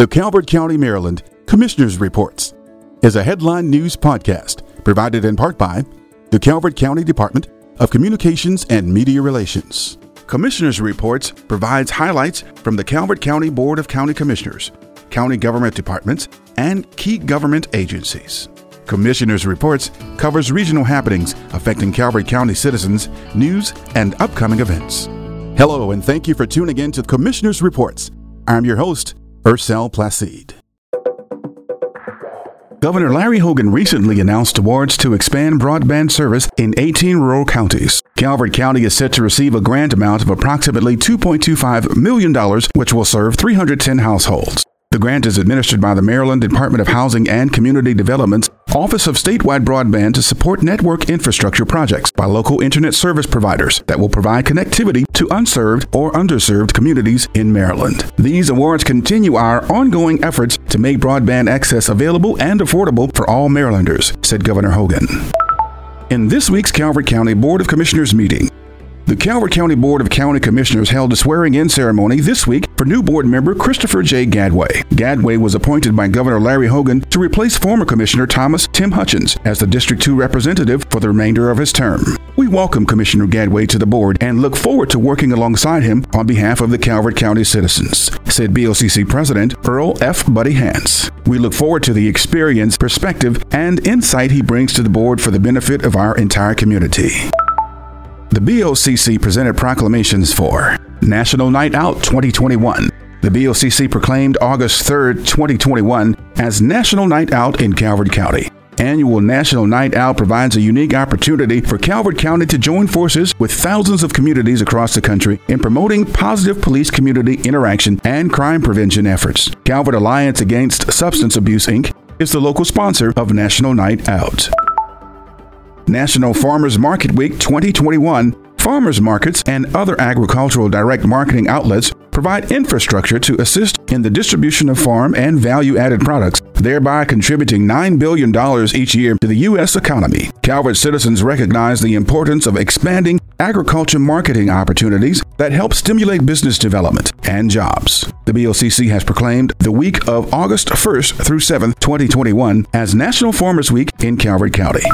The Calvert County, Maryland Commissioner's Reports is a headline news podcast provided in part by the Calvert County Department of Communications and Media Relations. Commissioner's Reports provides highlights from the Calvert County Board of County Commissioners, county government departments, and key government agencies. Commissioner's Reports covers regional happenings affecting Calvert County citizens, news, and upcoming events. Hello, and thank you for tuning in to Commissioner's Reports. I'm your host, Ursel Placide. Governor Larry Hogan recently announced awards to expand broadband service in 18 rural counties. Calvert County is set to receive a grant amount of approximately $2.25 million, which will serve 310 households. The grant is administered by the Maryland Department of Housing and Community Development's Office of Statewide Broadband to support network infrastructure projects by local internet service providers that will provide connectivity to unserved or underserved communities in Maryland. These awards continue our ongoing efforts to make broadband access available and affordable for all Marylanders, said Governor Hogan. In this week's Calvert County Board of Commissioners meeting, the Calvert County Board of County Commissioners held a swearing in ceremony this week for new board member Christopher J. Gadway. Gadway was appointed by Governor Larry Hogan to replace former Commissioner Thomas Tim Hutchins as the District 2 representative for the remainder of his term. We welcome Commissioner Gadway to the board and look forward to working alongside him on behalf of the Calvert County citizens, said BOCC President Earl F. Buddy Hance. We look forward to the experience, perspective, and insight he brings to the board for the benefit of our entire community. The BOCC presented proclamations for National Night Out 2021. The BOCC proclaimed August 3, 2021 as National Night Out in Calvert County. Annual National Night Out provides a unique opportunity for Calvert County to join forces with thousands of communities across the country in promoting positive police community interaction and crime prevention efforts. Calvert Alliance Against Substance Abuse Inc. is the local sponsor of National Night Out. National Farmers Market Week 2021, farmers markets and other agricultural direct marketing outlets provide infrastructure to assist in the distribution of farm and value added products, thereby contributing $9 billion each year to the U.S. economy. Calvert citizens recognize the importance of expanding agriculture marketing opportunities that help stimulate business development and jobs. The BOCC has proclaimed the week of August 1st through 7th, 2021 as National Farmers Week in Calvert County.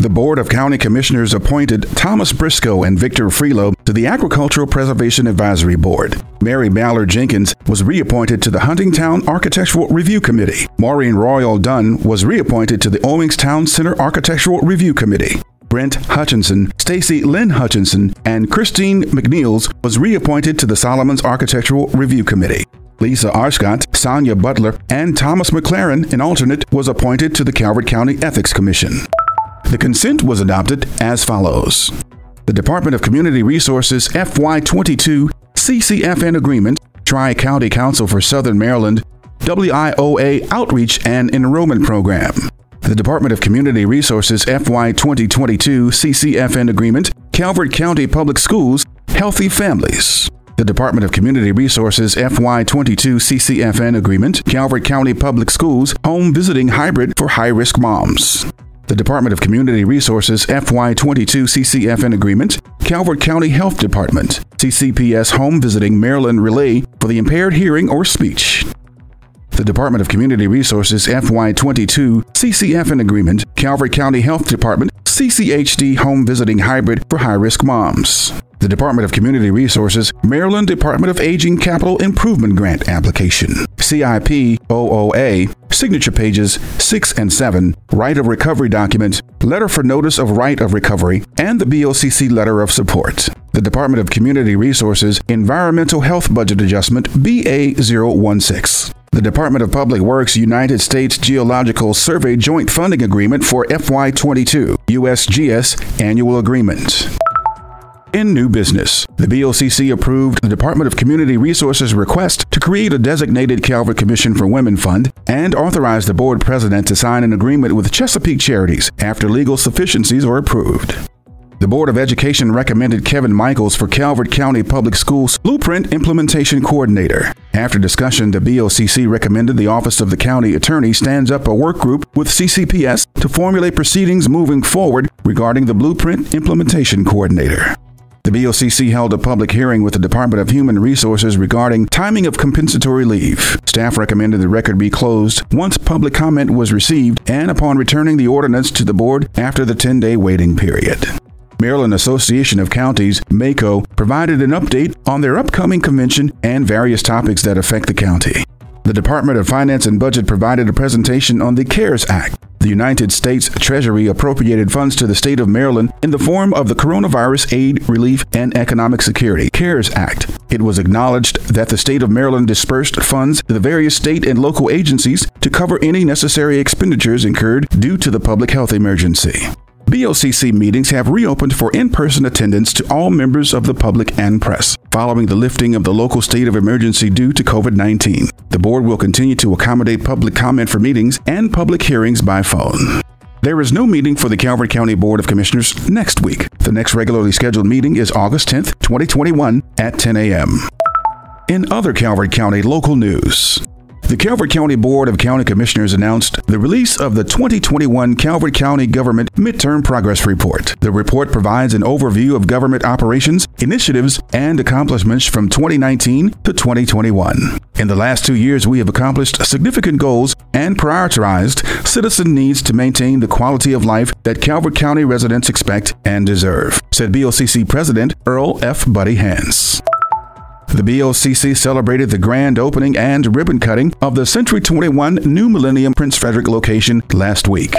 The Board of County Commissioners appointed Thomas Briscoe and Victor Freelo to the Agricultural Preservation Advisory Board. Mary Ballard Jenkins was reappointed to the Huntingtown Architectural Review Committee. Maureen Royal Dunn was reappointed to the Owings Town Center Architectural Review Committee. Brent Hutchinson, Stacy Lynn Hutchinson, and Christine McNeils was reappointed to the Solomons Architectural Review Committee. Lisa Arscott, Sonia Butler, and Thomas McLaren, an alternate, was appointed to the Calvert County Ethics Commission. The consent was adopted as follows. The Department of Community Resources FY22 CCFN Agreement, Tri County Council for Southern Maryland, WIOA Outreach and Enrollment Program. The Department of Community Resources FY 2022 CCFN Agreement, Calvert County Public Schools, Healthy Families. The Department of Community Resources FY22 CCFN Agreement, Calvert County Public Schools, Home Visiting Hybrid for High Risk Moms the Department of Community Resources FY22 CCFN Agreement, Calvert County Health Department, CCPS Home Visiting Maryland Relay for the impaired hearing or speech. The Department of Community Resources FY22 CCFN Agreement, Calvert County Health Department, CCHD Home Visiting Hybrid for High Risk Moms the Department of Community Resources Maryland Department of Aging Capital Improvement Grant application. CIP OOA, signature pages 6 and 7, right of recovery document, letter for notice of right of recovery, and the BOCC letter of support. The Department of Community Resources Environmental Health Budget Adjustment BA016. The Department of Public Works United States Geological Survey Joint Funding Agreement for FY22, USGS Annual Agreement. In new business, the BOCC approved the Department of Community Resources request to create a designated Calvert Commission for Women Fund and authorized the board president to sign an agreement with Chesapeake Charities after legal sufficiencies were approved. The Board of Education recommended Kevin Michaels for Calvert County Public Schools Blueprint Implementation Coordinator. After discussion, the BOCC recommended the Office of the County Attorney stands up a work group with CCPS to formulate proceedings moving forward regarding the Blueprint Implementation Coordinator. The BOCC held a public hearing with the Department of Human Resources regarding timing of compensatory leave. Staff recommended the record be closed once public comment was received and upon returning the ordinance to the board after the 10 day waiting period. Maryland Association of Counties, MACo, provided an update on their upcoming convention and various topics that affect the county. The Department of Finance and Budget provided a presentation on the CARES Act. The United States Treasury appropriated funds to the state of Maryland in the form of the Coronavirus Aid, Relief, and Economic Security CARES Act. It was acknowledged that the state of Maryland dispersed funds to the various state and local agencies to cover any necessary expenditures incurred due to the public health emergency. BOCC meetings have reopened for in person attendance to all members of the public and press, following the lifting of the local state of emergency due to COVID 19. The board will continue to accommodate public comment for meetings and public hearings by phone. There is no meeting for the Calvert County Board of Commissioners next week. The next regularly scheduled meeting is August 10th, 2021 at 10 a.m. In other Calvert County local news, the Calvert County Board of County Commissioners announced the release of the 2021 Calvert County Government Midterm Progress Report. The report provides an overview of government operations, initiatives, and accomplishments from 2019 to 2021. In the last two years, we have accomplished significant goals and prioritized citizen needs to maintain the quality of life that Calvert County residents expect and deserve, said BOCC President Earl F. Buddy Hance. The BOCC celebrated the grand opening and ribbon cutting of the Century 21 New Millennium Prince Frederick location last week.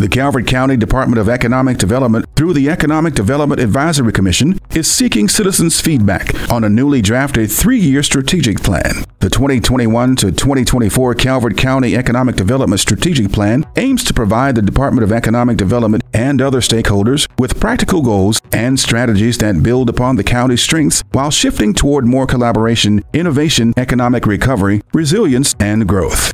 The Calvert County Department of Economic Development, through the Economic Development Advisory Commission, is seeking citizens' feedback on a newly drafted three year strategic plan. The 2021 to 2024 Calvert County Economic Development Strategic Plan aims to provide the Department of Economic Development and other stakeholders with practical goals and strategies that build upon the county's strengths while shifting toward more collaboration, innovation, economic recovery, resilience, and growth.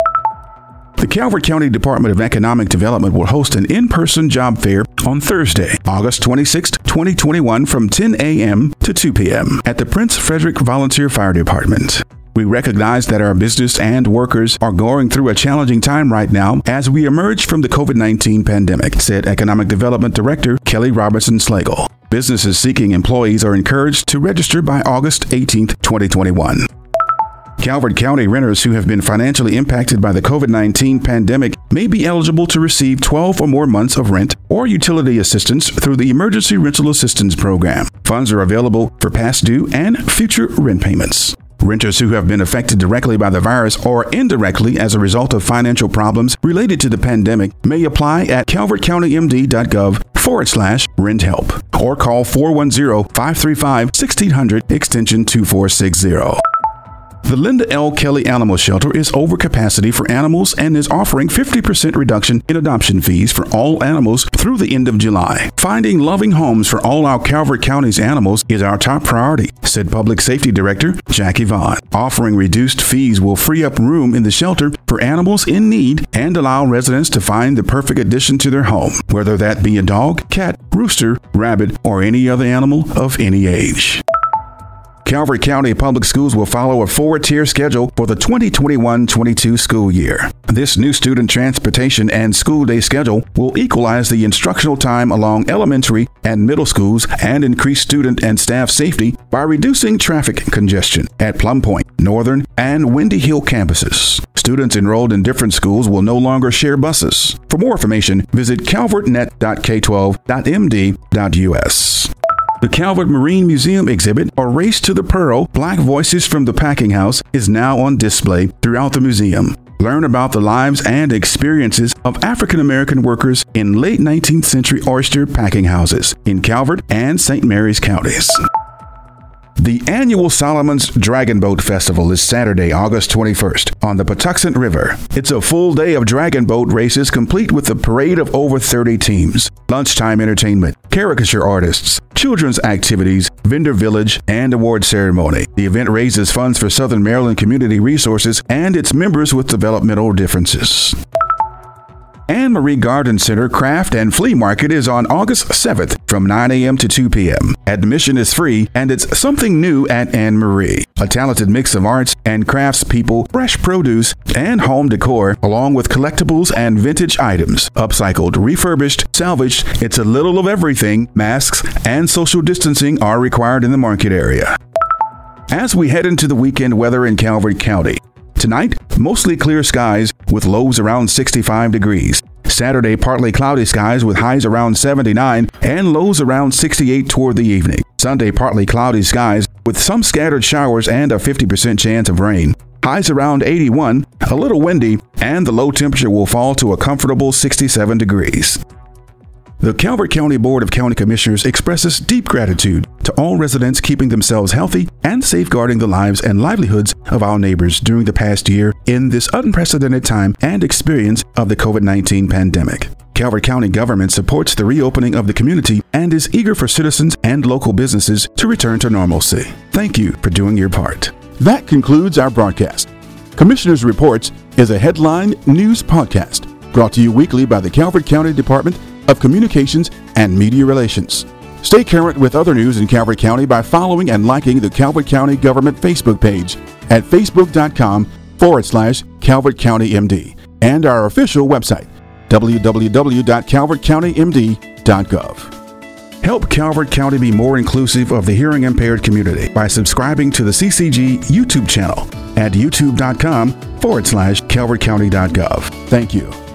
The Calvert County Department of Economic Development will host an in person job fair on Thursday, August 26, 2021, from 10 a.m. to 2 p.m. at the Prince Frederick Volunteer Fire Department. We recognize that our business and workers are going through a challenging time right now as we emerge from the COVID 19 pandemic, said Economic Development Director Kelly Robertson Slagle. Businesses seeking employees are encouraged to register by August 18, 2021. Calvert County renters who have been financially impacted by the COVID 19 pandemic may be eligible to receive 12 or more months of rent or utility assistance through the Emergency Rental Assistance Program. Funds are available for past due and future rent payments. Renters who have been affected directly by the virus or indirectly as a result of financial problems related to the pandemic may apply at calvertcountymd.gov forward slash rent help or call 410 535 1600 extension 2460. The Linda L. Kelly Animal Shelter is over capacity for animals and is offering 50% reduction in adoption fees for all animals through the end of July. Finding loving homes for all our Calvert County's animals is our top priority, said Public Safety Director Jackie Vaughn. Offering reduced fees will free up room in the shelter for animals in need and allow residents to find the perfect addition to their home, whether that be a dog, cat, rooster, rabbit, or any other animal of any age. Calvert County Public Schools will follow a four tier schedule for the 2021 22 school year. This new student transportation and school day schedule will equalize the instructional time along elementary and middle schools and increase student and staff safety by reducing traffic congestion at Plum Point, Northern, and Windy Hill campuses. Students enrolled in different schools will no longer share buses. For more information, visit calvertnet.k12.md.us. The Calvert Marine Museum exhibit, A Race to the Pearl Black Voices from the Packing House, is now on display throughout the museum. Learn about the lives and experiences of African American workers in late 19th century oyster packing houses in Calvert and St. Mary's counties. The annual Solomons Dragon Boat Festival is Saturday, August 21st on the Patuxent River. It's a full day of dragon boat races complete with a parade of over 30 teams, lunchtime entertainment, caricature artists, children's activities, vendor village, and award ceremony. The event raises funds for Southern Maryland Community Resources and its members with developmental differences. Annmarie Garden Center Craft and Flea Market is on August 7th from 9 a.m. to 2 p.m. Admission is free and it's something new at Anne Marie. A talented mix of arts and crafts people, fresh produce, and home decor, along with collectibles and vintage items. Upcycled, refurbished, salvaged, it's a little of everything. Masks and social distancing are required in the market area. As we head into the weekend weather in Calvert County, Tonight, mostly clear skies with lows around 65 degrees. Saturday, partly cloudy skies with highs around 79 and lows around 68 toward the evening. Sunday, partly cloudy skies with some scattered showers and a 50% chance of rain. Highs around 81, a little windy, and the low temperature will fall to a comfortable 67 degrees. The Calvert County Board of County Commissioners expresses deep gratitude to all residents keeping themselves healthy and safeguarding the lives and livelihoods of our neighbors during the past year in this unprecedented time and experience of the COVID 19 pandemic. Calvert County government supports the reopening of the community and is eager for citizens and local businesses to return to normalcy. Thank you for doing your part. That concludes our broadcast. Commissioners Reports is a headline news podcast brought to you weekly by the Calvert County Department of Communications and Media Relations. Stay current with other news in Calvert County by following and liking the Calvert County Government Facebook page at facebook.com forward slash Calvert County MD and our official website, www.calvertcountymd.gov. Help Calvert County be more inclusive of the hearing impaired community by subscribing to the CCG YouTube channel at youtube.com forward slash calvertcounty.gov. Thank you.